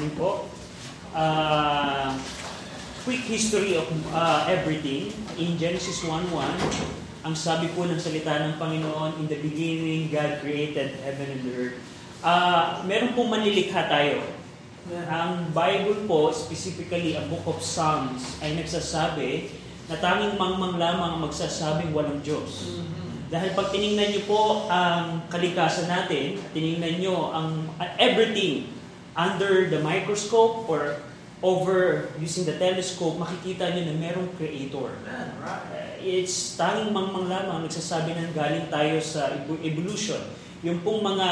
morning po. Uh, quick history of uh, everything. In Genesis 1.1, ang sabi po ng salita ng Panginoon, In the beginning, God created heaven and earth. Uh, meron pong manilikha tayo. Ang Bible po, specifically ang Book of Psalms, ay nagsasabi na tanging mangmang lamang ang magsasabing walang Diyos. Dahil pag tiningnan niyo po ang kalikasan natin, tiningnan niyo ang everything under the microscope or over using the telescope, makikita niyo na merong creator. It's tanging mangmang lamang nagsasabi ng galing tayo sa evolution. Yung pong mga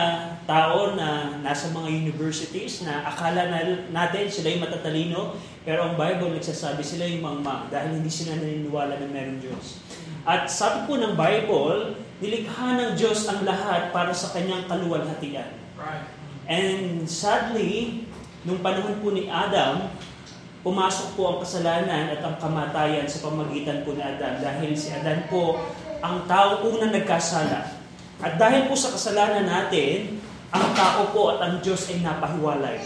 tao na nasa mga universities na akala na, natin sila yung matatalino, pero ang Bible nagsasabi sila yung mangmang dahil hindi sila naniniwala na merong Diyos. At sabi po ng Bible, nilikha ng Diyos ang lahat para sa kanyang kaluwalhatian. Right. And sadly, nung panahon po ni Adam, pumasok po ang kasalanan at ang kamatayan sa pamagitan po ni Adam dahil si Adam po ang tao unang nagkasala. At dahil po sa kasalanan natin, ang tao po at ang Diyos ay napahiwalay.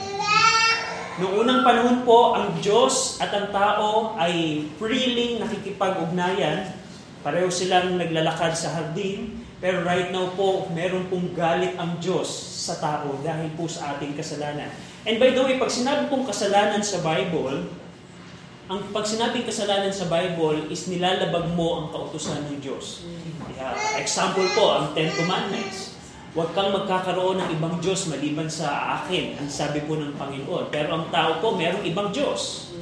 Noong unang panahon po, ang Diyos at ang tao ay freely nakikipag-ugnayan Pareho silang naglalakad sa hardin, pero right now po, meron pong galit ang Diyos sa tao dahil po sa ating kasalanan. And by the way, pag sinabi pong kasalanan sa Bible, ang pag sinabing kasalanan sa Bible is nilalabag mo ang kautusan ng Diyos. Yeah, example po, ang Ten Commandments. Huwag kang magkakaroon ng ibang Diyos maliban sa akin, ang sabi po ng Panginoon. Pero ang tao po, merong ibang Diyos.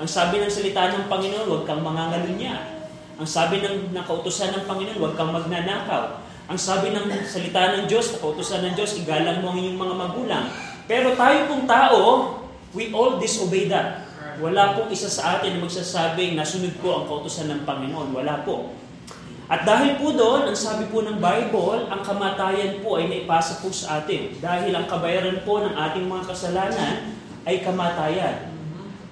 Ang sabi ng salita ng Panginoon, huwag kang mangangalunya. Ang sabi ng nakautusan ng Panginoon, huwag kang magnanakaw. Ang sabi ng salita ng Diyos, nakautusan ng Diyos, igalang mo ang inyong mga magulang. Pero tayo pong tao, we all disobey that. Wala pong isa sa atin na magsasabing nasunod ko ang kautusan ng Panginoon. Wala po. At dahil po doon, ang sabi po ng Bible, ang kamatayan po ay naipasa po sa atin. Dahil ang kabayaran po ng ating mga kasalanan ay kamatayan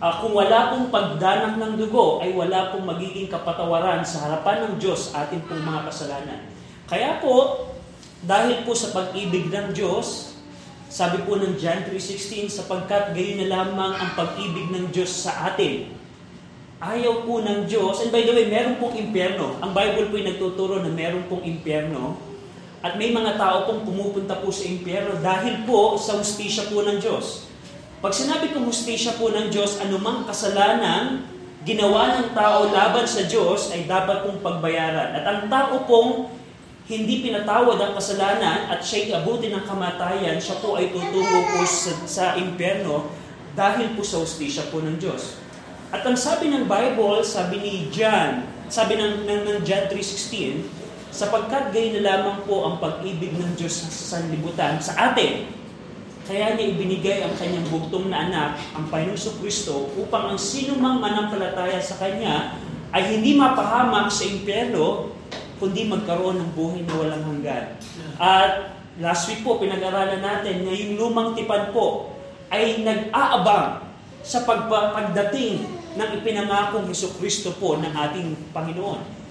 uh, kung wala pong pagdanak ng dugo, ay wala pong magiging kapatawaran sa harapan ng Diyos ating pong mga kasalanan. Kaya po, dahil po sa pag-ibig ng Diyos, sabi po ng John 3.16, sapagkat gayon na lamang ang pag-ibig ng Diyos sa atin. Ayaw po ng Diyos, and by the way, meron pong impyerno. Ang Bible po ay nagtuturo na meron pong impyerno. At may mga tao pong pumupunta po sa impyerno dahil po sa ustisya po ng Diyos. Pag sinabi kong hustisya po ng Diyos, anumang kasalanan ginawa ng tao laban sa Diyos ay dapat pong pagbayaran. At ang tao pong hindi pinatawad ang kasalanan at siya'y abutin ng kamatayan, siya po ay tutungo po sa, sa impyerno dahil po sa hustisya po ng Diyos. At ang sabi ng Bible, sabi ni John, sabi ng, ng, ng John 3.16, sapagkat gayon na lamang po ang pag-ibig ng Diyos sa sanlibutan sa atin, kaya niya ibinigay ang kanyang bugtong na anak, ang Panginoon Kristo, upang ang sino mang manampalataya sa Kanya ay hindi mapahamak sa impyerno, kundi magkaroon ng buhay na walang hanggan. At last week po, pinag-aralan natin na yung lumang tipan po ay nag-aabang sa pagdating ng ipinangakong Heso Kristo po ng ating Panginoon.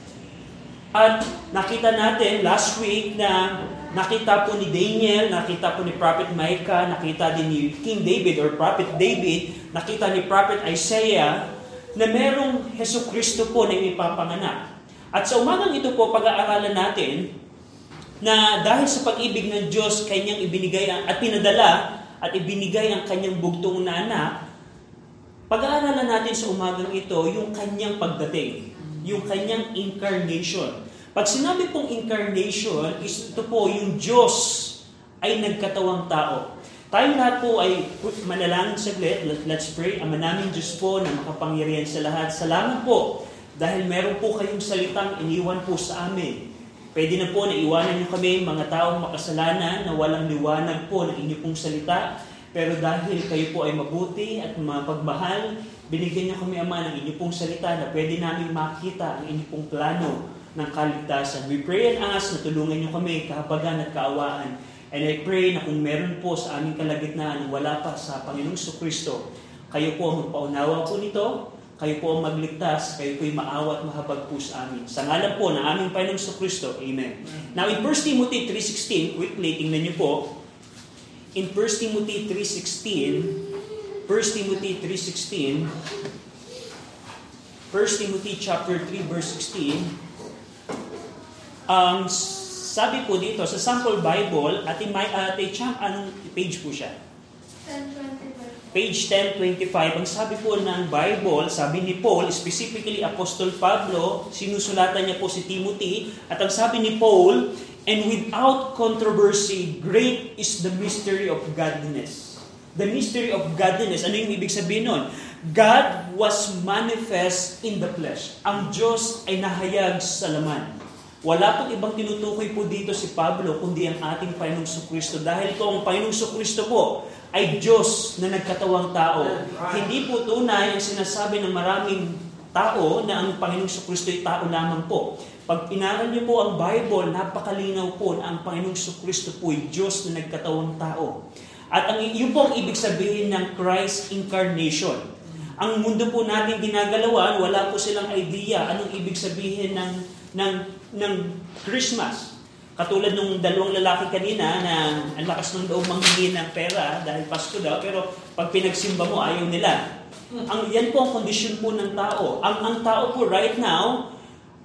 At nakita natin last week na Nakita po ni Daniel, nakita po ni Prophet Micah, nakita din ni King David or Prophet David, nakita ni Prophet Isaiah na merong Heso Kristo po na ipapanganak. At sa umagang ito po, pag-aaralan natin na dahil sa pag-ibig ng Diyos, kanyang ibinigay at pinadala at ibinigay ang kanyang bugtong na anak, pag-aaralan natin sa umagang ito yung kanyang pagdating, yung kanyang incarnation. Pag sinabi pong incarnation, is ito po yung Diyos ay nagkatawang tao. Tayong lahat po ay manalangin saglit. Let's pray. Ama namin Diyos po na makapangyarihan sa lahat. Salamat po dahil meron po kayong salitang iniwan po sa amin. Pwede na po na iwanan niyo kami mga taong makasalanan na walang liwanag po ng pong salita. Pero dahil kayo po ay mabuti at mapagmahal, binigyan niyo kami, Ama, ng pong salita na pwede namin makita ang pong plano ng kaligtasan. We pray and ask na tulungan niyo kami kahabagan at kaawaan. And I pray na kung meron po sa aming kalagitnaan wala pa sa Panginoong Kristo, kayo po ang magpaunawa po nito, kayo po ang magligtas, kayo po ay maawa at mahabag po sa amin. Sa ngalan po ng aming Panginoong Kristo, Amen. Now in 1 Timothy 3.16, quickly, tingnan niyo po, in 1 Timothy 3.16, 1 1 Timothy 3.16, 1 Timothy chapter 3 verse 16, um, sabi po dito sa sample Bible, at may ate Cham, anong page po siya? 1025. Page 1025, ang sabi po ng Bible, sabi ni Paul, specifically Apostol Pablo, sinusulatan niya po si Timothy, at ang sabi ni Paul, And without controversy, great is the mystery of godliness. The mystery of godliness, ano yung ibig sabihin nun? God was manifest in the flesh. Ang Diyos ay nahayag sa laman. Wala pong ibang tinutukoy po dito si Pablo, kundi ang ating Panginoong Kristo. Dahil ito ang Panginoong Kristo po ay Diyos na nagkatawang tao. Hindi po tunay ang sinasabi ng maraming tao na ang Panginoong Kristo ay tao lamang po. Pag inaral niyo po ang Bible, napakalinaw po na ang Panginoong Kristo po ay Diyos na nagkatawang tao. At ang, yun po ang ibig sabihin ng Christ incarnation. Ang mundo po natin ginagalawan, wala po silang idea anong ibig sabihin ng, ng, ng Christmas. Katulad nung dalawang lalaki kanina na ang lakas ng loob manghingi ng pera dahil Pasko daw, pero pag pinagsimba mo, ayaw nila. Ang, yan po ang kondisyon po ng tao. Ang, ang tao po right now,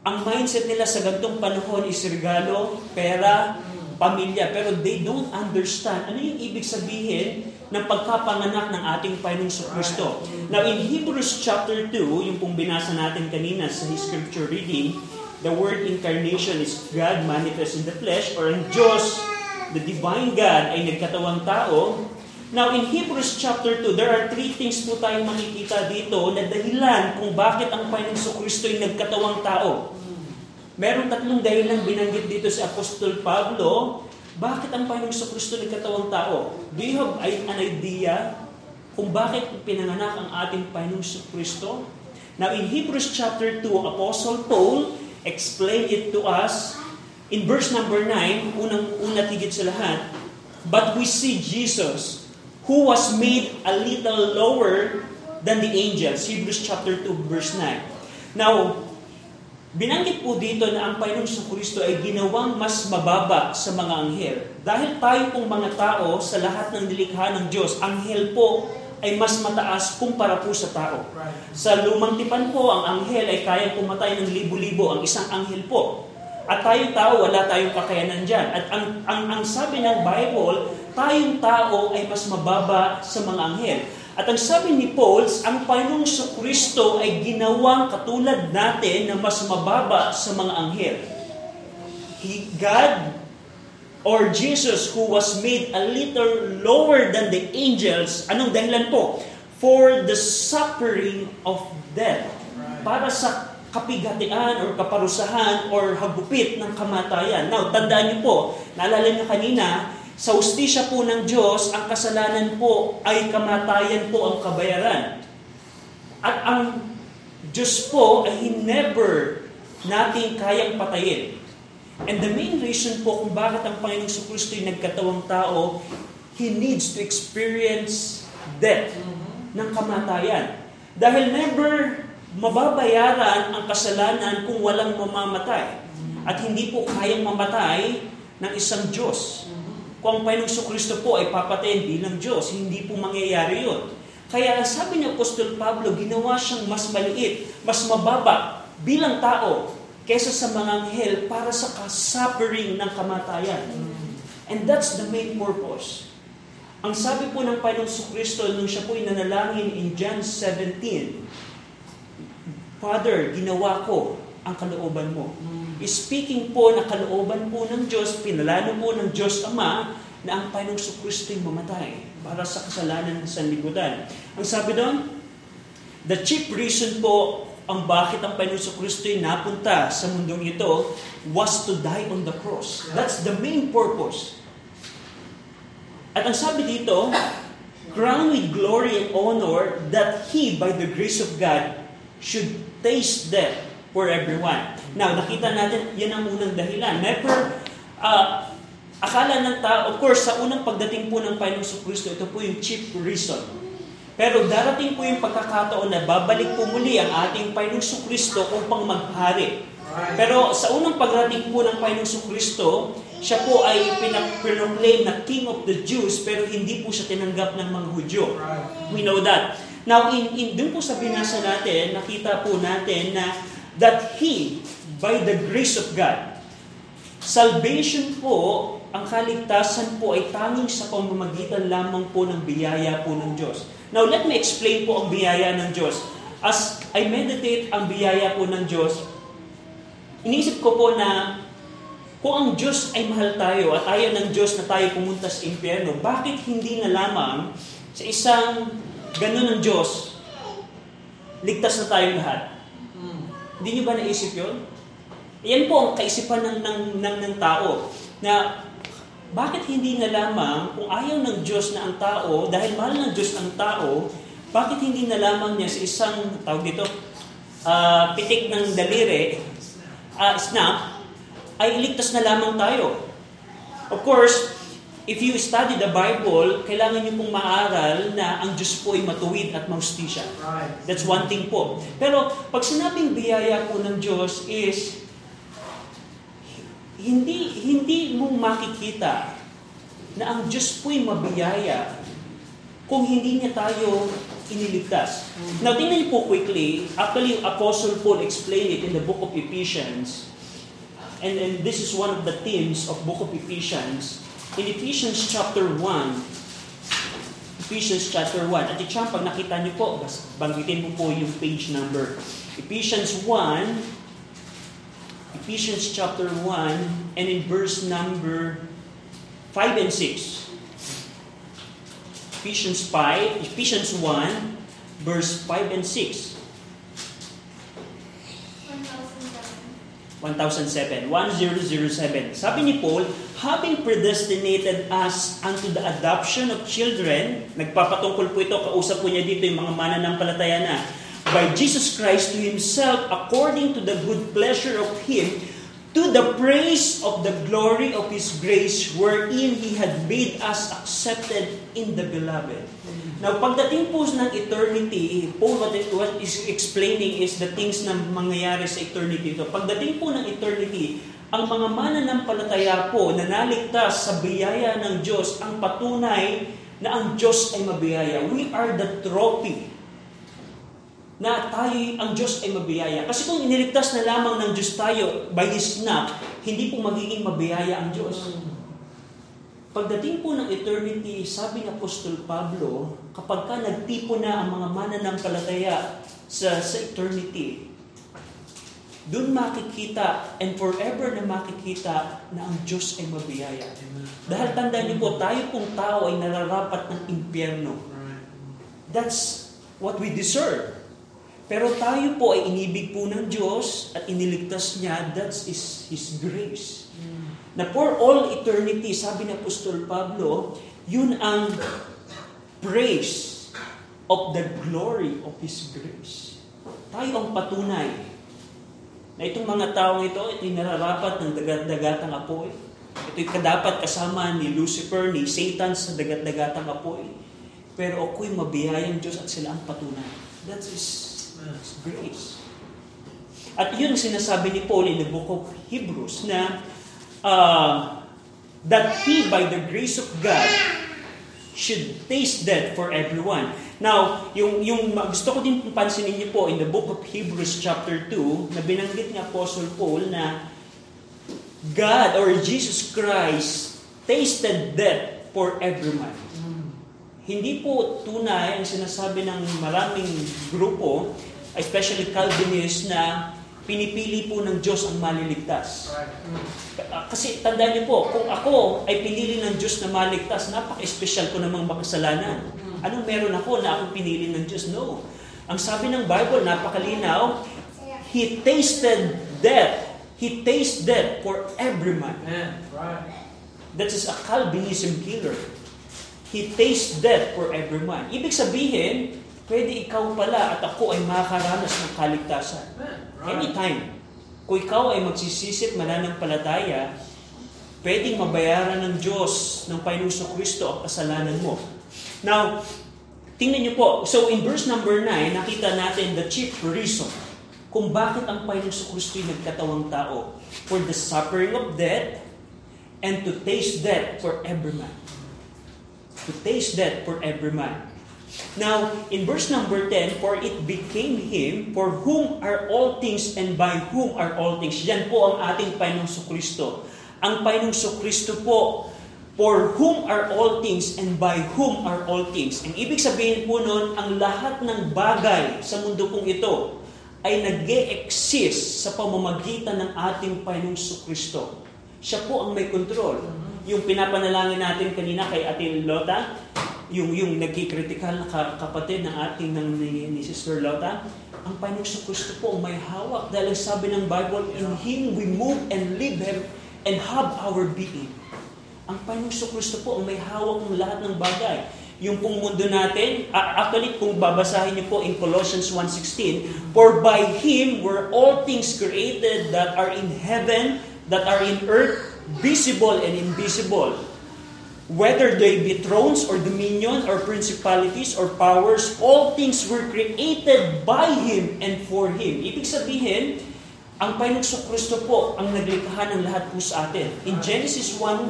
ang mindset nila sa gantong panahon is regalo, pera, pamilya. Pero they don't understand ano yung ibig sabihin ng pagkapanganak ng ating Panginoong Kristo. Now in Hebrews chapter 2, yung pong binasa natin kanina sa scripture reading, the word incarnation is God manifest in the flesh or ang Diyos, the divine God ay nagkatawang tao. Now in Hebrews chapter 2, there are three things po tayong makikita dito na dahilan kung bakit ang Panginoong Kristo ay nagkatawang tao. Meron tatlong dahilan binanggit dito si Apostol Pablo. Bakit ang Panginoong Kristo nagkatawang tao? Do you have an idea kung bakit pinanganak ang ating Panginoong Kristo? Now in Hebrews chapter 2, Apostle Paul explained it to us in verse number 9, unang-una tigit sa lahat, But we see Jesus, who was made a little lower than the angels. Hebrews chapter 2, verse 9. Now, Binanggit po dito na ang Panginoong Kristo ay ginawang mas mababa sa mga anghel. Dahil tayo pong mga tao sa lahat ng nilikha ng Diyos, anghel po ay mas mataas kumpara po sa tao. Sa lumang tipan po, ang anghel ay kayang pumatay ng libo-libo, ang isang anghel po. At tayong tao, wala tayong kakayanan dyan. At ang, ang, ang sabi ng Bible, tayong tao ay mas mababa sa mga anghel. At ang sabi ni Paul, ang Panginoong Kristo ay ginawang katulad natin na mas mababa sa mga anghel. He, God or Jesus who was made a little lower than the angels, anong dahilan po? For the suffering of death. Para sa kapigatian or kaparusahan or hagupit ng kamatayan. Now, tandaan niyo po, naalala niyo kanina, sa ustisya po ng Diyos, ang kasalanan po ay kamatayan po ang kabayaran. At ang Diyos po ay never natin kayang patayin. And the main reason po kung bakit ang Panginoong Kristo ay nagkatawang tao, He needs to experience death ng kamatayan. Dahil never mababayaran ang kasalanan kung walang mamamatay. At hindi po kayang mamatay ng isang Diyos. Kung ang Panginoong Kristo po ay papatayin bilang Diyos, hindi po mangyayari yun. Kaya sabi ni Apostol Pablo, ginawa siyang mas maliit, mas mababa bilang tao kaysa sa mga anghel para sa suffering ng kamatayan. And that's the main purpose. Ang sabi po ng Panginoong Kristo nung siya po nanalangin in John 17, Father, ginawa ko ang kalooban mo. Speaking po na kalooban po ng Diyos, pinalano po ng Diyos Ama na ang Panginoong Kristo ay mamatay para sa kasalanan ng sanlibutan. Ang sabi doon, the chief reason po ang bakit ang Panginoong Kristo ay napunta sa mundong ito was to die on the cross. That's the main purpose. At ang sabi dito, crowned with glory and honor that He, by the grace of God, should taste death for everyone. Now, nakita natin, yan ang unang dahilan. Never, uh, akala ng tao, of course, sa unang pagdating po ng Panginoong Kristo, ito po yung chief reason. Pero darating po yung pagkakataon na babalik po muli ang ating Panginoong Kristo upang maghari. Pero sa unang pagrating po ng Panginoong Kristo, Siya po ay pinaproclaim na King of the Jews pero hindi po siya tinanggap ng mga Hudyo. We know that. Now, in, in, dun po sa binasa natin, nakita po natin na that He, by the grace of God, salvation po, ang kaligtasan po ay tanging sa pamamagitan lamang po ng biyaya po ng Diyos. Now, let me explain po ang biyaya ng Diyos. As I meditate ang biyaya po ng Diyos, inisip ko po na kung ang Diyos ay mahal tayo at ayaw ng Diyos na tayo pumunta sa impyerno, bakit hindi na lamang sa isang ganun ng Diyos, ligtas na tayong lahat? Hindi niyo ba naisip yun? Yan po ang kaisipan ng, ng, ng, ng tao na bakit hindi na lamang kung ayaw ng Diyos na ang tao, dahil mahal ng Diyos ang tao, bakit hindi na lamang niya sa isang, tawag dito, uh, pitik ng daliri, uh, snap, ay iligtas na lamang tayo. Of course, if you study the Bible, kailangan niyo pong maaral na ang Diyos po ay matuwid at maustisya. That's one thing po. Pero pag sinabing biyaya po ng Diyos is, hindi hindi mo makikita na ang Diyos po'y mabiyaya kung hindi niya tayo iniligtas. Now, tingnan niyo po quickly. Actually, Apostle Paul explained it in the book of Ephesians. And, and this is one of the themes of book of Ephesians. In Ephesians chapter 1, Ephesians chapter 1. At yung pag nakita niyo po, banggitin mo po yung page number. Ephesians 1, Ephesians chapter 1 and in verse number 5 and 6. Ephesians 5, Ephesians 1, verse 5 and 6. 1007. 1007. Sabi ni Paul, having predestinated us unto the adoption of children, nagpapatungkol po ito, kausap po niya dito yung mga mananampalataya na, by Jesus Christ to Himself according to the good pleasure of Him, to the praise of the glory of His grace wherein He had made us accepted in the Beloved. Now, pagdating po ng eternity, Paul what, what is explaining is the things na mangyayari sa eternity ito. Pagdating po ng eternity, ang mga mananampalataya po na naligtas sa biyaya ng Diyos ang patunay na ang Diyos ay mabiyaya. We are the trophy na tayo, ang Diyos ay mabiyaya. Kasi kung iniligtas na lamang ng Diyos tayo by His snap, hindi po magiging mabiyaya ang Diyos. Pagdating po ng eternity, sabi ng Apostol Pablo, kapag ka nagtipo na ang mga mananampalataya sa, sa eternity, doon makikita and forever na makikita na ang Diyos ay mabiyaya. Dahil tandaan niyo po, tayo pong tao ay nararapat ng impyerno. That's what we deserve. Pero tayo po ay inibig po ng Diyos at iniligtas niya, that is His grace. Na for all eternity, sabi ni Apostol Pablo, yun ang praise of the glory of His grace. Tayo ang patunay na itong mga taong ito, ito'y nararapat ng dagat-dagatang apoy. Ito'y kadapat kasama ni Lucifer, ni Satan sa dagat-dagatang apoy. Pero ako'y mabiyayang Diyos at sila ang patunay. That is God's grace. At yun sinasabi ni Paul in the book of Hebrews na uh, that he by the grace of God should taste death for everyone. Now, yung, yung gusto ko din pansinin niyo po in the book of Hebrews chapter 2 na binanggit ni Apostle Paul na God or Jesus Christ tasted death for everyone. Hindi po tunay ang sinasabi ng maraming grupo especially Calvinists na pinipili po ng Diyos ang maliligtas. Kasi tandaan niyo po, kung ako ay pinili ng Diyos na maligtas, napaka-espesyal ko namang makasalanan. Anong meron ako na akong pinili ng Diyos? No. Ang sabi ng Bible, napakalinaw, He tasted death. He tasted death for every man. That is a Calvinism killer. He tastes death for every man. Ibig sabihin, pwede ikaw pala at ako ay makakaranas ng kaligtasan. Anytime. Kung ikaw ay magsisisip mananampalataya, pwedeng mabayaran ng Diyos ng Panginoon Kristo ang kasalanan mo. Now, tingnan niyo po. So in verse number 9, nakita natin the chief reason kung bakit ang Panginoon Kristo ay nagkatawang tao. For the suffering of death and to taste death for every man. To taste death for every man. Now, in verse number 10, For it became Him for whom are all things and by whom are all things. Yan po ang ating Panginoong Kristo. Ang Panginoong Kristo po, for whom are all things and by whom are all things. Ang ibig sabihin po nun, ang lahat ng bagay sa mundo pong ito ay nag exist sa pamamagitan ng ating Panginoong Kristo. Siya po ang may control. Yung pinapanalangin natin kanina kay Ate Lota, yung yung nagkikritikal na kapatid ng ating ng ni, ni Sister Lota, ang Panginoong Kristo po ang may hawak dahil sabi ng Bible, in Him we move and live Him and have our being. Ang Panginoong Kristo po ang may hawak ng lahat ng bagay. Yung pong mundo natin, actually kung babasahin niyo po in Colossians 1.16, For by Him were all things created that are in heaven, that are in earth, visible and invisible whether they be thrones or dominion or principalities or powers, all things were created by Him and for Him. Ibig sabihin, ang Panginoong Kristo po ang naglikha ng lahat po sa atin. In Genesis 1.1,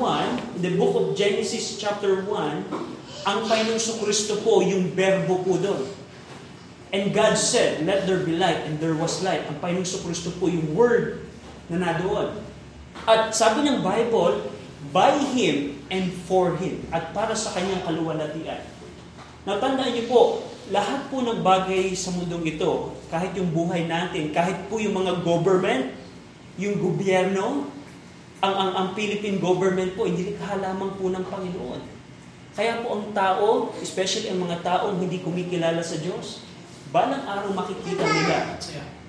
in the book of Genesis chapter 1, ang Panginoong Kristo po yung verbo po doon. And God said, let there be light, and there was light. Ang Panginoong Kristo po yung word na nadoon. At sabi ng Bible, by Him and for Him at para sa kanyang kaluwalhatian. Natandaan niyo po, lahat po ng bagay sa mundong ito, kahit yung buhay natin, kahit po yung mga government, yung gobyerno, ang, ang, ang Philippine government po, hindi likha lamang po ng Panginoon. Kaya po ang tao, especially ang mga taong hindi kumikilala sa Diyos, balang araw makikita nila.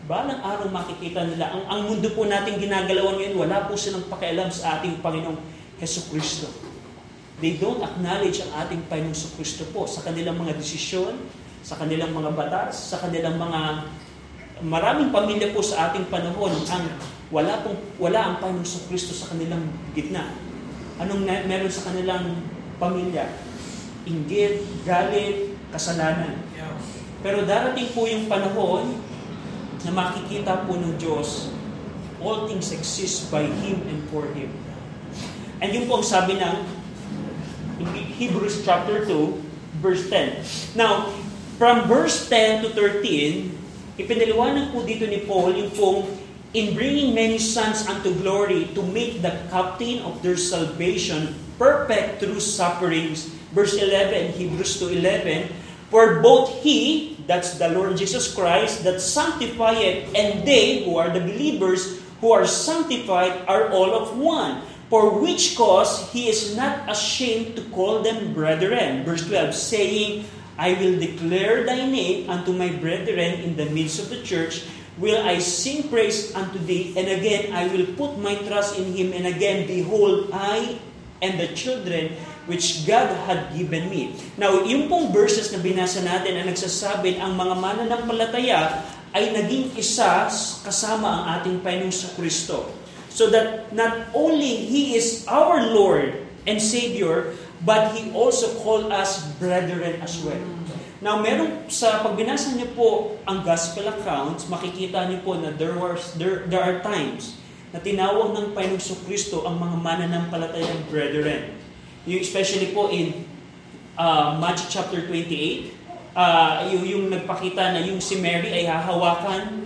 Balang araw makikita nila. Ang, ang mundo po natin ginagalawan ngayon, wala po silang pakialam sa ating Panginoong Heso Kristo. They don't acknowledge ang ating Panginoong Kristo po sa kanilang mga desisyon, sa kanilang mga batas, sa kanilang mga maraming pamilya po sa ating panahon ang wala pong wala ang Panginoong Kristo sa kanilang gitna. Anong na, meron sa kanilang pamilya? Inggit, galit, kasalanan. Pero darating po yung panahon na makikita po ng Diyos, all things exist by Him and for Him. And yun po ang sabi ng Hebrews chapter 2, verse 10. Now, from verse 10 to 13, ipinaliwanag po dito ni Paul yung pong in bringing many sons unto glory to make the captain of their salvation perfect through sufferings. Verse 11, Hebrews 2.11, For both He, that's the Lord Jesus Christ, that sanctified, and they who are the believers who are sanctified are all of one. For which cause he is not ashamed to call them brethren. Verse 12, saying, I will declare thy name unto my brethren in the midst of the church. Will I sing praise unto thee? And again, I will put my trust in him. And again, behold, I and the children which God had given me. Now, yung pong verses na binasa natin ang nagsasabi ang mga mananampalataya ay naging isa kasama ang ating Panginoong sa Kristo. So that not only He is our Lord and Savior, but He also called us brethren as well. Now, meron sa pagbinasa niyo po ang gospel accounts, makikita niyo po na there, was, there, there are times na tinawag ng Panginoong Kristo ang mga mananampalatayang brethren. Yung especially po in uh, Matthew chapter 28, uh, yung, yung nagpakita na yung si Mary ay hahawakan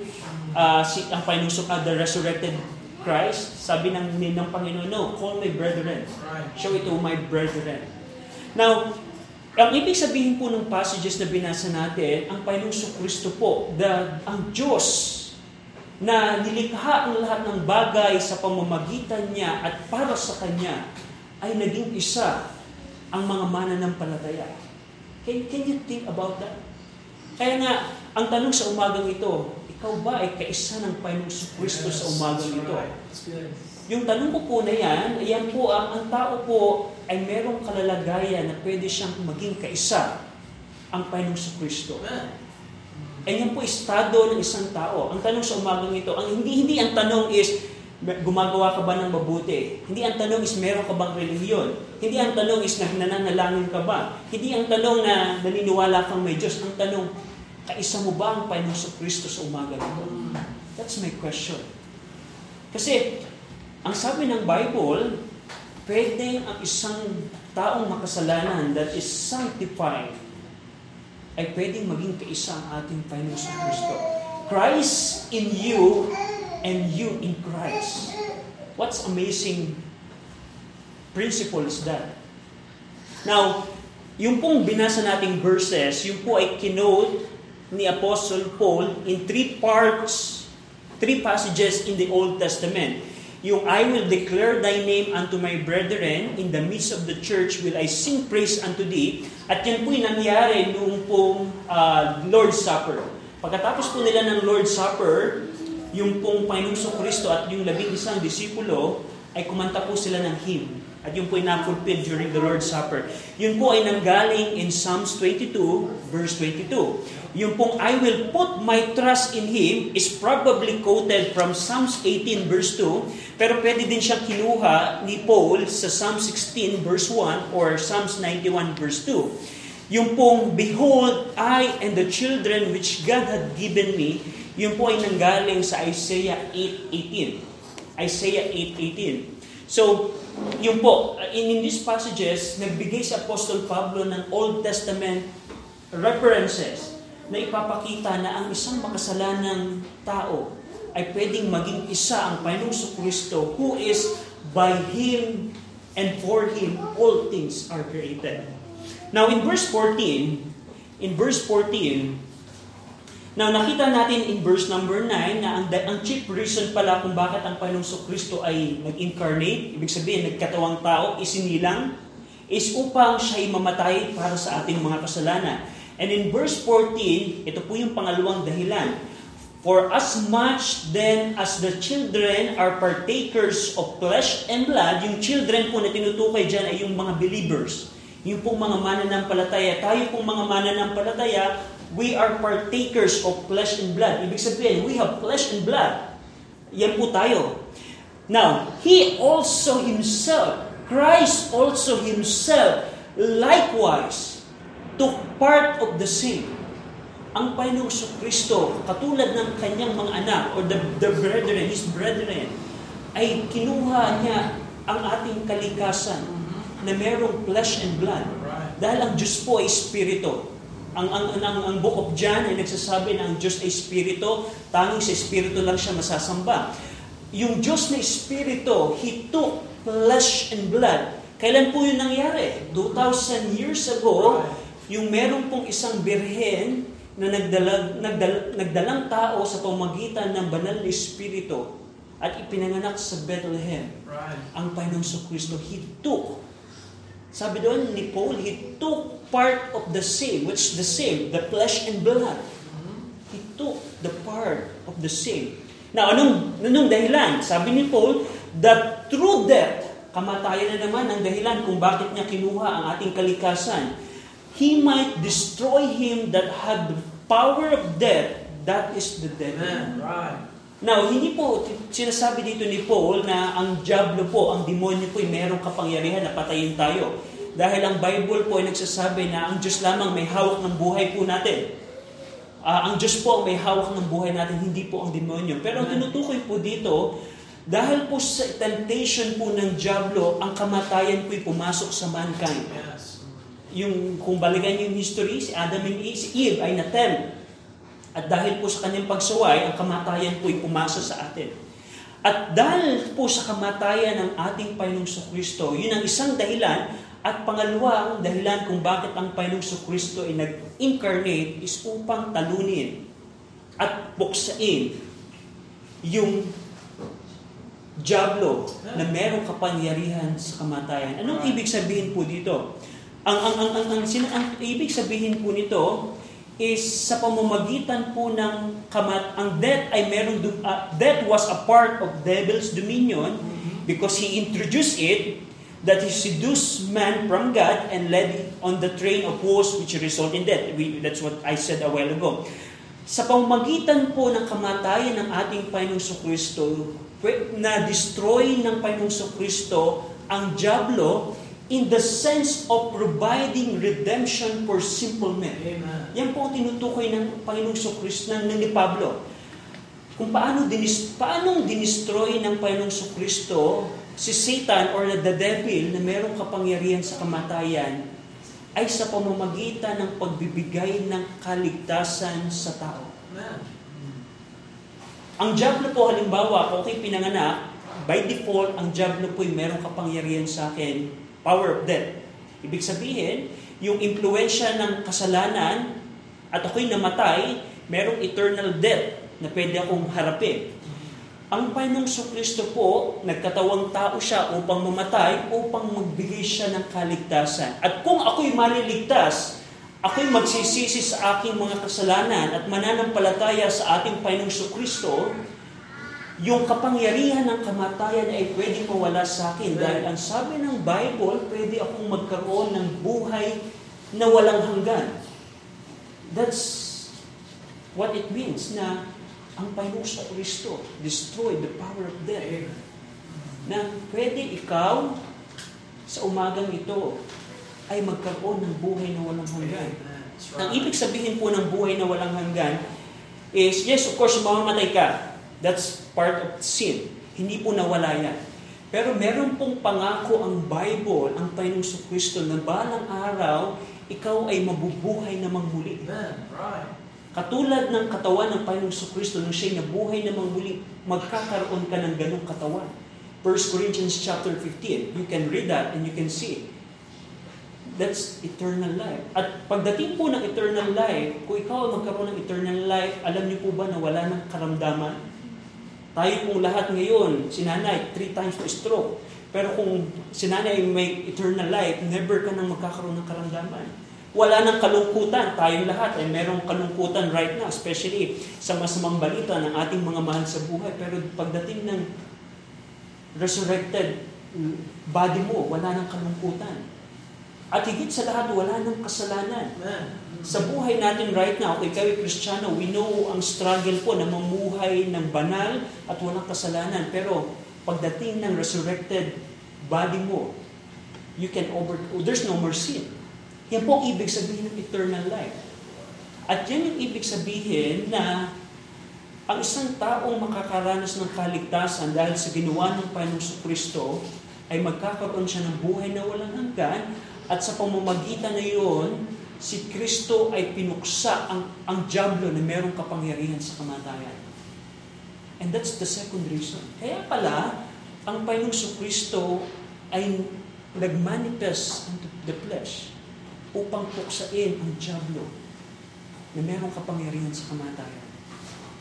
uh, si, ang Panginoong the resurrected Christ, sabi ng, ng Panginoon, no, call my brethren. Show it to my brethren. Now, ang ibig sabihin po ng passages na binasa natin, ang Panginoong Kristo po, the, ang Diyos na nilikha ang lahat ng bagay sa pamamagitan niya at para sa Kanya, ay naging isa ang mga mananampalataya. Can, can you think about that? Kaya nga, ang tanong sa umagang ito, ikaw ba ay kaisa ng Panginoong Kristo sa umagang ito? Yung tanong ko po na yan, yan po ang, ang tao po ay merong kalalagayan na pwede siyang maging kaisa ang Panginoong Kristo. And yan po estado ng isang tao. Ang tanong sa umagang ito, ang hindi hindi ang tanong is gumagawa ka ba ng mabuti? Hindi ang tanong is meron ka bang relihiyon? Hindi ang tanong is nananalangin ka ba? Hindi ang tanong na naniniwala kang may Diyos. Ang tanong, Kaisa mo ba ang Panginoong Kristo sa umaga nito? That's my question. Kasi, ang sabi ng Bible, pwedeng ang isang taong makasalanan that is sanctified ay pwedeng maging kaisa ang ating Panginoon sa Kristo. Christ in you and you in Christ. What's amazing principle is that? Now, yung pong binasa nating verses, yung po ay kinote ni Apostle Paul in three parts, three passages in the Old Testament. Yung I will declare thy name unto my brethren, in the midst of the church will I sing praise unto thee. At yan po'y nangyari noong pong uh, Lord's Supper. Pagkatapos po nila ng Lord's Supper, yung pong Panginoong Kristo at yung labing isang disipulo, ay kumanta po sila ng hymn. At yung po ay na-fulfill during the Lord's Supper. Yun po ay nanggaling in Psalms 22, verse 22. Yung pong I will put my trust in Him is probably quoted from Psalms 18 verse 2, pero pwede din siyang kinuha ni Paul sa Psalm 16 verse 1 or Psalms 91 verse 2. Yung pong Behold, I and the children which God had given me, yung po ay nanggaling sa Isaiah 8.18. Isaiah 8.18. So, yung po, in, in these passages, nagbigay si Apostle Pablo ng Old Testament references na ipapakita na ang isang makasalanang tao ay pwedeng maging isa ang Panginoong Kristo who is by Him and for Him all things are created. Now in verse 14, in verse 14, Now, nakita natin in verse number 9 na ang, ang chief reason pala kung bakit ang Panginoong Kristo ay nag-incarnate, ibig sabihin, nagkatawang tao, isinilang, is upang siya ay mamatay para sa ating mga kasalanan. And in verse 14, ito po yung pangalawang dahilan. For as much then as the children are partakers of flesh and blood, yung children po na tinutukoy dyan ay yung mga believers. Yung pong mga mananampalataya. Tayo pong mga mananampalataya, we are partakers of flesh and blood. Ibig sabihin, we have flesh and blood. Yan po tayo. Now, He also Himself, Christ also Himself, likewise, took part of the same. Ang Panginoong Kristo, katulad ng kanyang mga anak, or the, the brethren, his brethren, ay kinuha niya ang ating kalikasan na merong flesh and blood. Dahil ang Diyos po ay Espiritu. Ang, ang, ang, ang Book of John ay nagsasabi na ang Diyos ay Espiritu, tanging sa Espiritu lang siya masasamba. Yung Diyos na Espiritu, He took flesh and blood. Kailan po yun nangyari? 2,000 years ago, yung meron pong isang birhen na nagdala, nagdala, nagdalang tao sa pamagitan ng banal na Espiritu at ipinanganak sa Bethlehem. Right. Ang Panginoong so Kristo, He took. Sabi doon ni Paul, He took part of the same, which the same, the flesh and blood. He took the part of the same. Now, anong, anong dahilan? Sabi ni Paul, that through death, kamatayan na naman ang dahilan kung bakit niya kinuha ang ating kalikasan he might destroy him that had the power of death, that is the devil. Right. Now, hindi po sinasabi dito ni Paul na ang diablo po, ang demonyo po ay merong kapangyarihan na patayin tayo. Dahil ang Bible po ay nagsasabi na ang Diyos lamang may hawak ng buhay po natin. Uh, ang Diyos po ang may hawak ng buhay natin, hindi po ang demonyo. Pero ang tinutukoy po dito, dahil po sa temptation po ng diablo, ang kamatayan po ay pumasok sa mankind. Yes yung kung balikan yung history, si Adam and Eve, si Eve ay natem. At dahil po sa kanyang pagsuway, ang kamatayan po ay pumasa sa atin. At dahil po sa kamatayan ng ating Panginoong Kristo, yun ang isang dahilan at pangalawang dahilan kung bakit ang Panginoong Kristo ay nag-incarnate is upang talunin at buksain yung Diablo na merong kapangyarihan sa kamatayan. Anong ibig sabihin po dito? Ang, ang, ang, ang, ang, ang, ang ibig sabihin po nito is sa pamamagitan po ng kamat, ang death ay meron, uh, death was a part of devil's dominion because he introduced it that he seduced man from God and led on the train of woes which result in death. We, that's what I said a while ago. Sa pamamagitan po ng kamatayan ng ating Panginoong Kristo, na destroy ng Panginoong Kristo ang Diablo in the sense of providing redemption for simple men. Amen. Yan po ang tinutukoy ng Panginoong Kristo ng ni Pablo. Kung paano dinis, paano dinistroy ng Panginoong Kristo si Satan or the devil na merong kapangyarihan sa kamatayan ay sa pamamagitan ng pagbibigay ng kaligtasan sa tao. Ang Diablo po halimbawa, kung ako'y pinanganak, by default, ang Diablo po ay merong kapangyarihan sa akin, power of death. Ibig sabihin, yung impluensya ng kasalanan at ako'y namatay, merong eternal death na pwede akong harapin. Ang Panginoong Kristo po, nagkatawang tao siya upang mamatay, upang magbigay siya ng kaligtasan. At kung ako'y maliligtas, ako'y magsisisi sa aking mga kasalanan at mananampalataya sa ating Panginoong Kristo, yung kapangyarihan ng kamatayan ay pwede mawala sa akin. Dahil ang sabi ng Bible, pwede akong magkaroon ng buhay na walang hanggan. That's what it means na ang Panginoon sa Kristo destroy the power of death. Na pwede ikaw sa umagang ito ay magkaroon ng buhay na walang hanggan. Ang ibig sabihin po ng buhay na walang hanggan is, yes, of course, mamamatay ka. That's part of sin. Hindi po nawala yan. Pero meron pong pangako ang Bible, ang Panginoong Kristo, na balang araw, ikaw ay mabubuhay namang muli. Right. Katulad ng katawan ng Panginoong Kristo, nung siya'y nabuhay namang muli, magkakaroon ka ng ganong katawan. 1 Corinthians chapter 15, you can read that and you can see That's eternal life. At pagdating po ng eternal life, kung ikaw magkaroon ng eternal life, alam niyo po ba na wala ng karamdaman? Tayo pong lahat ngayon, si nanay, three times to stroke. Pero kung si nanay may eternal life, never ka nang magkakaroon ng karamdaman. Wala nang kalungkutan. Tayong lahat ay merong kalungkutan right now, especially sa masamang balita ng ating mga mahal sa buhay. Pero pagdating ng resurrected body mo, wala nang kalungkutan. At higit sa lahat, wala nang kasalanan. Sa buhay natin right now, kung ikaw ay Kristiyano, we know ang struggle po na mamuhay ng banal at walang kasalanan. Pero pagdating ng resurrected body mo, you can over, there's no more sin. Yan po ang ibig sabihin ng eternal life. At yan yung ibig sabihin na ang isang taong makakaranas ng kaligtasan dahil sa ginawa ng Panginoong Kristo ay magkakaroon siya ng buhay na walang hanggan at sa pamamagitan na iyon, si Kristo ay pinuksa ang, ang Diablo na merong kapangyarihan sa kamatayan. And that's the second reason. Kaya pala, ang Panginoong Kristo ay nagmanifest into the flesh upang puksain ang Diablo na merong kapangyarihan sa kamatayan.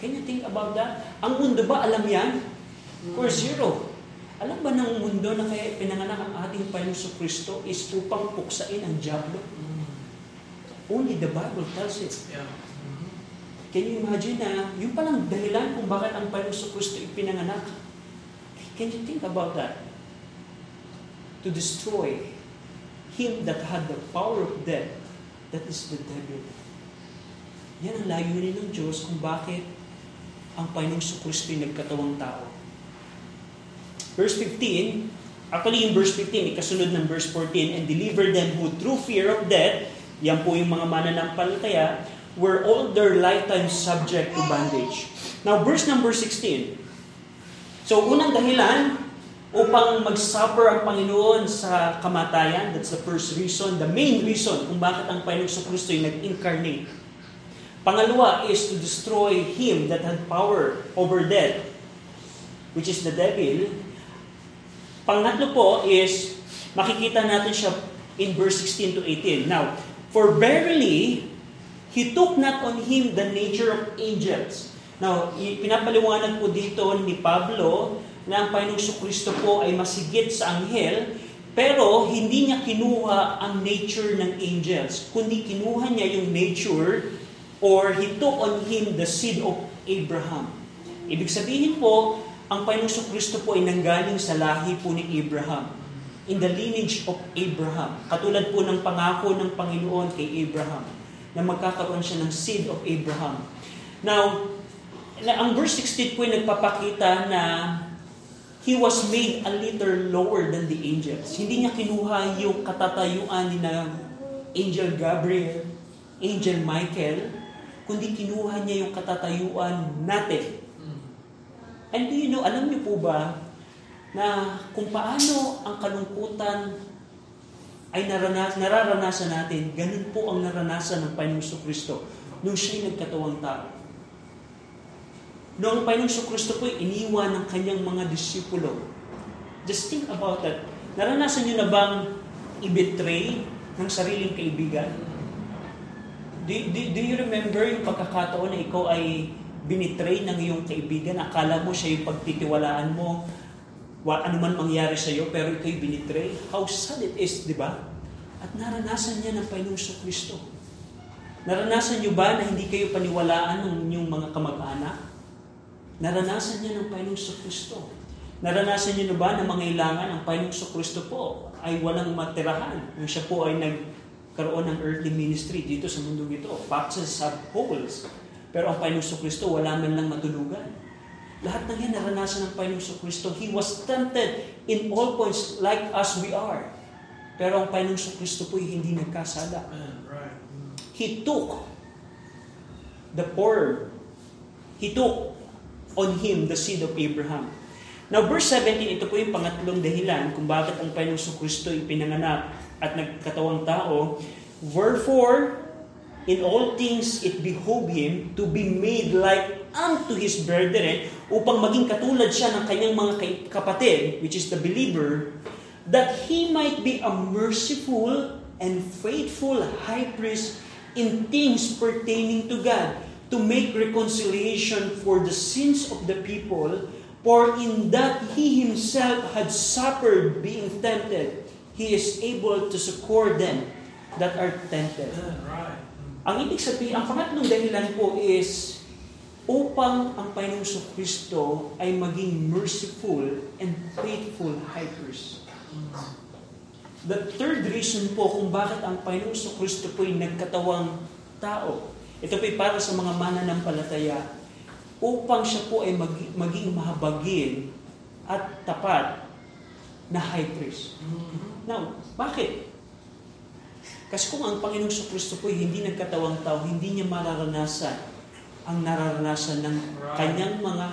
Can you think about that? Ang mundo ba alam yan? Or zero? Alam ba ng mundo na kaya pinanganak ang ating Panginoon Kristo is upang puksain ang Diablo? Only the Bible tells it. Yeah. Can you imagine na yung palang dahilan kung bakit ang Panginoon Kristo ipinanganak? Can you think about that? To destroy him that had the power of death, that is the devil. Yan ang layunin ng Diyos kung bakit ang Panginoong Kristo ay nagkatawang tao. Verse 15, actually yung verse 15, ikasunod ng verse 14, and deliver them who through fear of death, yan po yung mga mananampalataya, were all their lifetime subject to bondage. Now, verse number 16. So, unang dahilan, upang mag-suffer ang Panginoon sa kamatayan, that's the first reason, the main reason kung bakit ang Panginoon Kristo ay nag-incarnate. Pangalawa is to destroy him that had power over death, which is the devil, Pangatlo po is, makikita natin siya in verse 16 to 18. Now, for verily, He took not on Him the nature of angels. Now, pinapaliwanag po dito ni Pablo na ang Panginoong Kristo po ay masigit sa anghel, pero hindi niya kinuha ang nature ng angels, kundi kinuha niya yung nature or He took on Him the seed of Abraham. Ibig sabihin po, ang Panginoong Kristo po ay nanggaling sa lahi po ni Abraham. In the lineage of Abraham. Katulad po ng pangako ng Panginoon kay Abraham na magkakaroon siya ng seed of Abraham. Now, na, ang verse 16 po ay nagpapakita na he was made a little lower than the angels. Hindi niya kinuha yung katatayuan ni na Angel Gabriel, Angel Michael, kundi kinuha niya yung katatayuan natin And do you know, alam niyo po ba, na kung paano ang kalungkutan ay naranas, nararanasan natin, ganun po ang naranasan ng Panginoong Kristo nung siya'y nagkatawang tao. Noong Panginoong Kristo po iniwan ng kanyang mga disipulo. Just think about that. Naranasan niyo na bang i-betray ng sariling kaibigan? Do, do, do you remember yung pagkakataon na ikaw ay binitray ng iyong kaibigan? Akala mo siya yung pagtitiwalaan mo, wa, ano man mangyari sa iyo, pero ito'y binitray. How sad it is, di ba? At naranasan niya ng Panginoong Kristo. Naranasan niyo ba na hindi kayo paniwalaan ng inyong mga kamag-anak? Naranasan niya ng Panginoong Kristo. Naranasan niyo na ba na mangailangan ang Panginoong Kristo po ay walang matirahan nung siya po ay nagkaroon ng earthly ministry dito sa mundong ito. Foxes have holes. Pero ang Panginoong Kristo wala man lang matulugan. Lahat ng yan naranasan ng Panginoong Kristo. He was tempted in all points like as we are. Pero ang Panginoong Kristo po ay hindi nagkasala. He took the poor. He took on him the seed of Abraham. Now, verse 17, ito po yung pangatlong dahilan kung bakit ang Panginoong Kristo ipinanganak at nagkatawang tao. Wherefore, in all things it behoove him to be made like unto his brethren upang maging katulad siya ng kanyang mga kapatid, which is the believer, that he might be a merciful and faithful high priest in things pertaining to God, to make reconciliation for the sins of the people, For in that he himself had suffered being tempted, he is able to succor them that are tempted. Right. Ang ibig sabihin, ang pangatlong dahilan po is upang ang Panginoong Kristo ay maging merciful and faithful high priest. The third reason po kung bakit ang Panginoong Kristo po ay nagkatawang tao. Ito po ay para sa mga mananampalataya upang siya po ay mag, maging mahabagin at tapat na high priest. Mm-hmm. Now, bakit? Kasi kung ang Panginoong Kristo po ay hindi nagkatawang tao, hindi niya mararanasan ang nararanasan ng kanyang mga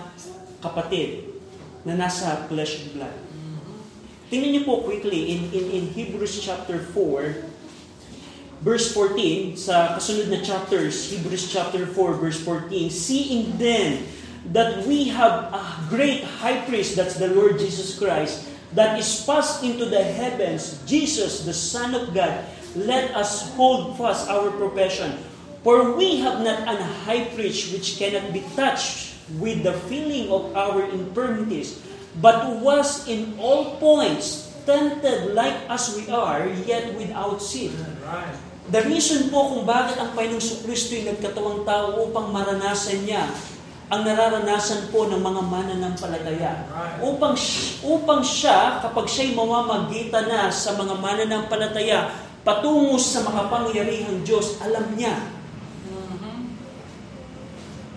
kapatid na nasa flesh and blood. Tingnan niyo po quickly in, in, in Hebrews chapter 4, verse 14, sa kasunod na chapters, Hebrews chapter 4, verse 14, Seeing then that we have a great high priest, that's the Lord Jesus Christ, that is passed into the heavens, Jesus, the Son of God, let us hold fast our profession. For we have not an high priest which cannot be touched with the feeling of our infirmities, but was in all points tempted like as we are, yet without sin. Right. The reason po kung bakit ang Panginoong Kristo ay nagkatawang tao upang maranasan niya ang nararanasan po ng mga mananampalataya. Upang, upang siya, kapag siya'y mamamagitan na sa mga mananampalataya, patungo sa makapangyarihang Diyos, alam niya.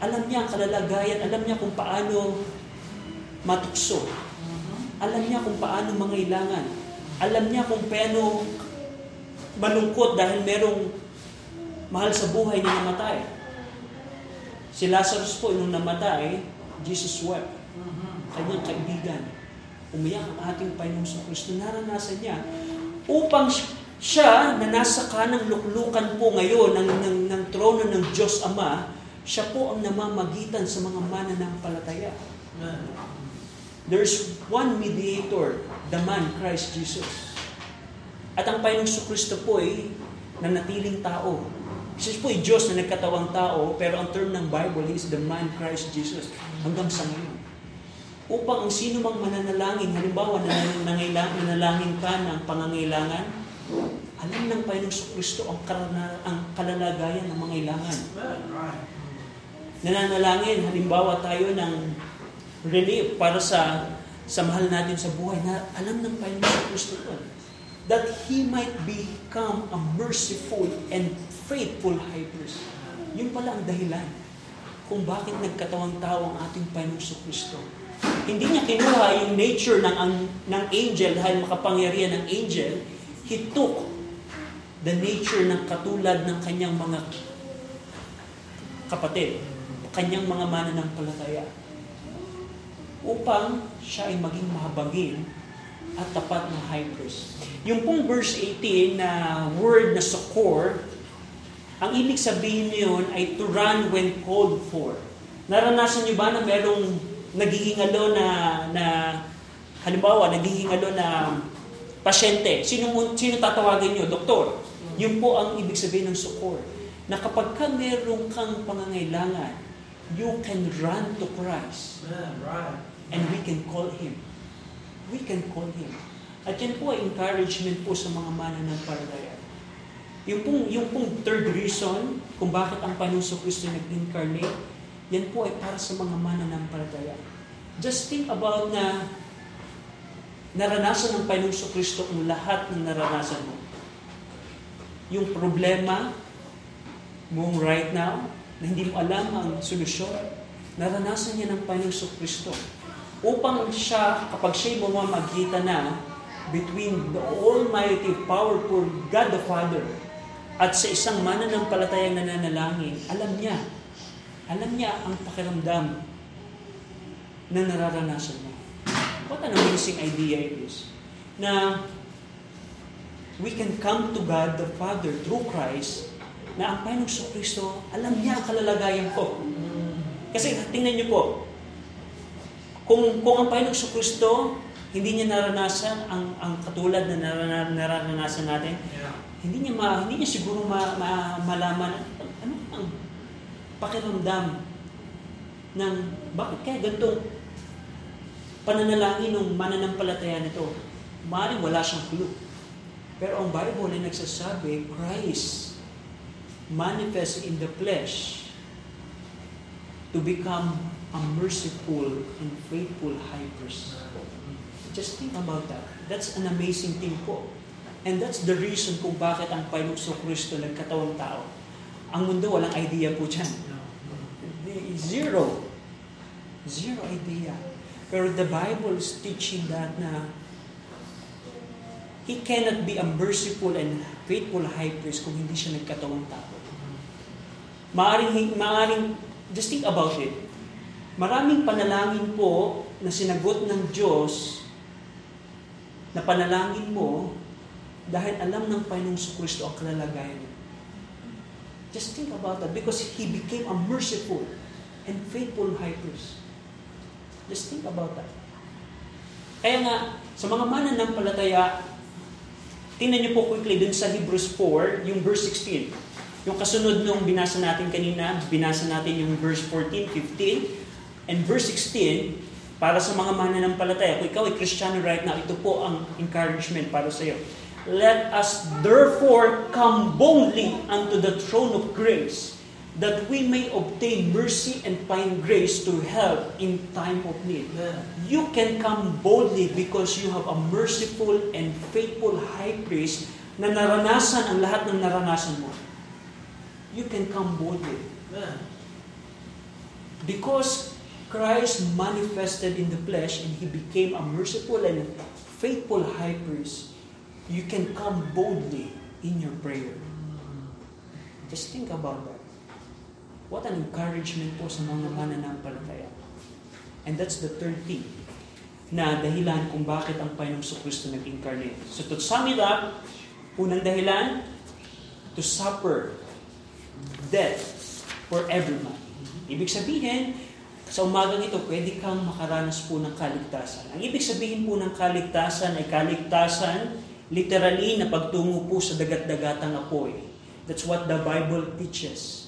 Alam niya ang kalalagayan, alam niya kung paano matukso. Alam niya kung paano mangailangan. Alam niya kung paano malungkot dahil merong mahal sa buhay na namatay. Si Lazarus po, nung namatay, Jesus wept. Kanyang kaibigan. Umiyak ang ating Panginoon sa Kristo. Naranasan niya upang siya na nasa kanang luklukan po ngayon ng, ng, ng trono ng Diyos Ama, siya po ang namamagitan sa mga mananampalataya. There's one mediator, the man, Christ Jesus. At ang Panginoong Kristo po ay nanatiling tao. Siya po ay Diyos na nagkatawang tao, pero ang term ng Bible is the man Christ Jesus hanggang sa ngayon. Upang ang sino mang mananalangin, halimbawa na nangailangan, nanalangin ka ng pangangailangan, alam ng Panginoong Kristo ang, karana, ang kalalagayan ng mga ilangan. Nananalangin, halimbawa tayo ng relief para sa sa mahal natin sa buhay na alam ng Panginoong Kristo ito that He might become a merciful and faithful high priest. Yun pala ang dahilan kung bakit nagkatawang tao ang ating Panginoong Kristo. Hindi niya kinuha yung nature ng, ang, ng angel dahil makapangyarihan ng angel. He took the nature ng katulad ng kanyang mga kapatid, kanyang mga mananampalataya. upang siya ay maging mahabagin at tapat na high priest. Yung pong verse 18 na word na succor, ang ibig sabihin niyon ay to run when called for. Naranasan niyo ba na merong naghihingalo na, na halimbawa, naghihingalo na pasyente. Sino, sino tatawagin niyo? Doktor. Yun po ang ibig sabihin ng succor. Na kapag ka meron kang pangangailangan, you can run to Christ and we can call Him. We can call Him. At yan po ay encouragement po sa mga mananampalataya. Yung pong, yung pong third reason kung bakit ang Panginoon Kristo nag-incarnate, yan po ay para sa mga mananampalataya. Just think about na naranasan ng Panginoon Kristo ang lahat ng naranasan mo. Yung problema mo right now, na hindi mo alam ang solusyon, naranasan niya ng Panginoon Kristo. Upang siya, kapag siya'y mamamagita na between the Almighty, powerful God the Father at sa isang mananampalatayang nananalangin, alam niya, alam niya ang pakiramdam na nararanasan mo. What an amazing idea it is. Na we can come to God the Father through Christ na ang Panginoong Kristo, alam niya ang kalalagayan ko. Kasi tingnan niyo po, kung, kung ang Panginoong Kristo, hindi niya naranasan ang, ang katulad na naranasan natin, yeah. hindi niya ma, hindi niya siguro ma, ma, malaman ano ang pakiramdam ng bakit kaya ganito pananalangin ng mananampalataya nito. Maaaring wala siyang clue. Pero ang Bible ay nagsasabi, Christ manifest in the flesh to become a merciful and faithful high priest. Just think about that. That's an amazing thing po. And that's the reason kung bakit ang Panginoon Kristo nagkatawang tao. Ang mundo walang idea po dyan. Zero. Zero idea. Pero the Bible is teaching that na He cannot be a merciful and faithful high priest kung hindi siya nagkatawang tao. Maaring, maaring, just think about it. Maraming panalangin po na sinagot ng Diyos na panalangin mo dahil alam ng Panginoong Kristo ang kalalagayan niya. Just think about that because He became a merciful and faithful high priest. Just think about that. Kaya nga, sa mga mananampalataya, tingnan niyo po quickly dun sa Hebrews 4, yung verse 16. Yung kasunod nung binasa natin kanina, binasa natin yung verse 14, 15, and verse 16, para sa mga mananampalataya. Kung ikaw ay Kristiyano right now, ito po ang encouragement para sa iyo. Let us therefore come boldly unto the throne of grace that we may obtain mercy and find grace to help in time of need. You can come boldly because you have a merciful and faithful high priest na naranasan ang lahat ng naranasan mo. You can come boldly. Because Christ manifested in the flesh and He became a merciful and faithful high priest, you can come boldly in your prayer. Mm. Just think about that. What an encouragement po sa mga mananampalataya. And that's the third thing na dahilan kung bakit ang Panginoong Kristo nag-incarnate. So to sum it up, unang dahilan, to suffer death for everyone. Ibig sabihin, sa umagang ito, pwede kang makaranas po ng kaligtasan. Ang ibig sabihin po ng kaligtasan ay kaligtasan, literally na pagtungo po sa dagat-dagatang apoy. That's what the Bible teaches.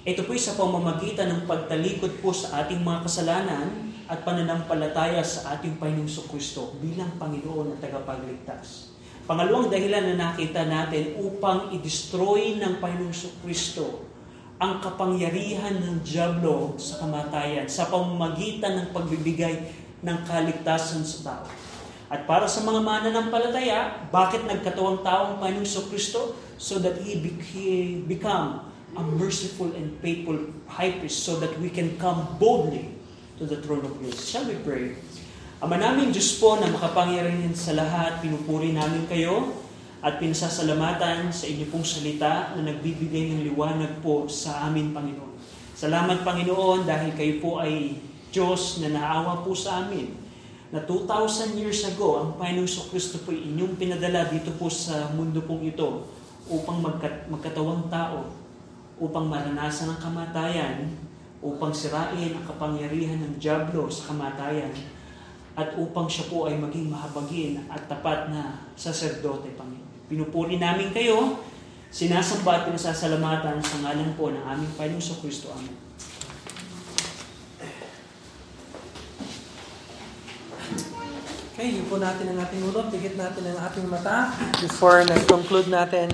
Ito po sa pamamagitan ng pagtalikod po sa ating mga kasalanan at pananampalataya sa ating Panginoong Kristo bilang Panginoon at tagapagligtas. Pangalawang dahilan na nakita natin upang i-destroy ng Panginoong Kristo ang kapangyarihan ng Diablo sa kamatayan sa pamamagitan ng pagbibigay ng kaligtasan sa tao. At para sa mga mananampalataya, bakit nagkatawang tao ang Panginoong Kristo? So that He become a merciful and faithful high priest so that we can come boldly to the throne of grace. Shall we pray? Ama namin Diyos po na makapangyarihan sa lahat, pinupuri namin kayo at pinasasalamatan sa inyo pong salita na nagbibigay ng liwanag po sa amin, Panginoon. Salamat, Panginoon, dahil kayo po ay Diyos na naawa po sa amin na 2,000 years ago, ang Panginoong Kristo po inyong pinadala dito po sa mundo pong ito upang magkat- magkatawang tao, upang maranasan ang kamatayan, upang sirain ang kapangyarihan ng Diablo sa kamatayan, at upang siya po ay maging mahabagin at tapat na saserdote, Panginoon. Pinupuri namin kayo, sinasamba at pinasasalamatan sa ngalan po ng aming Panginoong Kristo. Amen. Okay, yun po natin ang ating ulo. Tigit natin ang ating mata before nag-conclude natin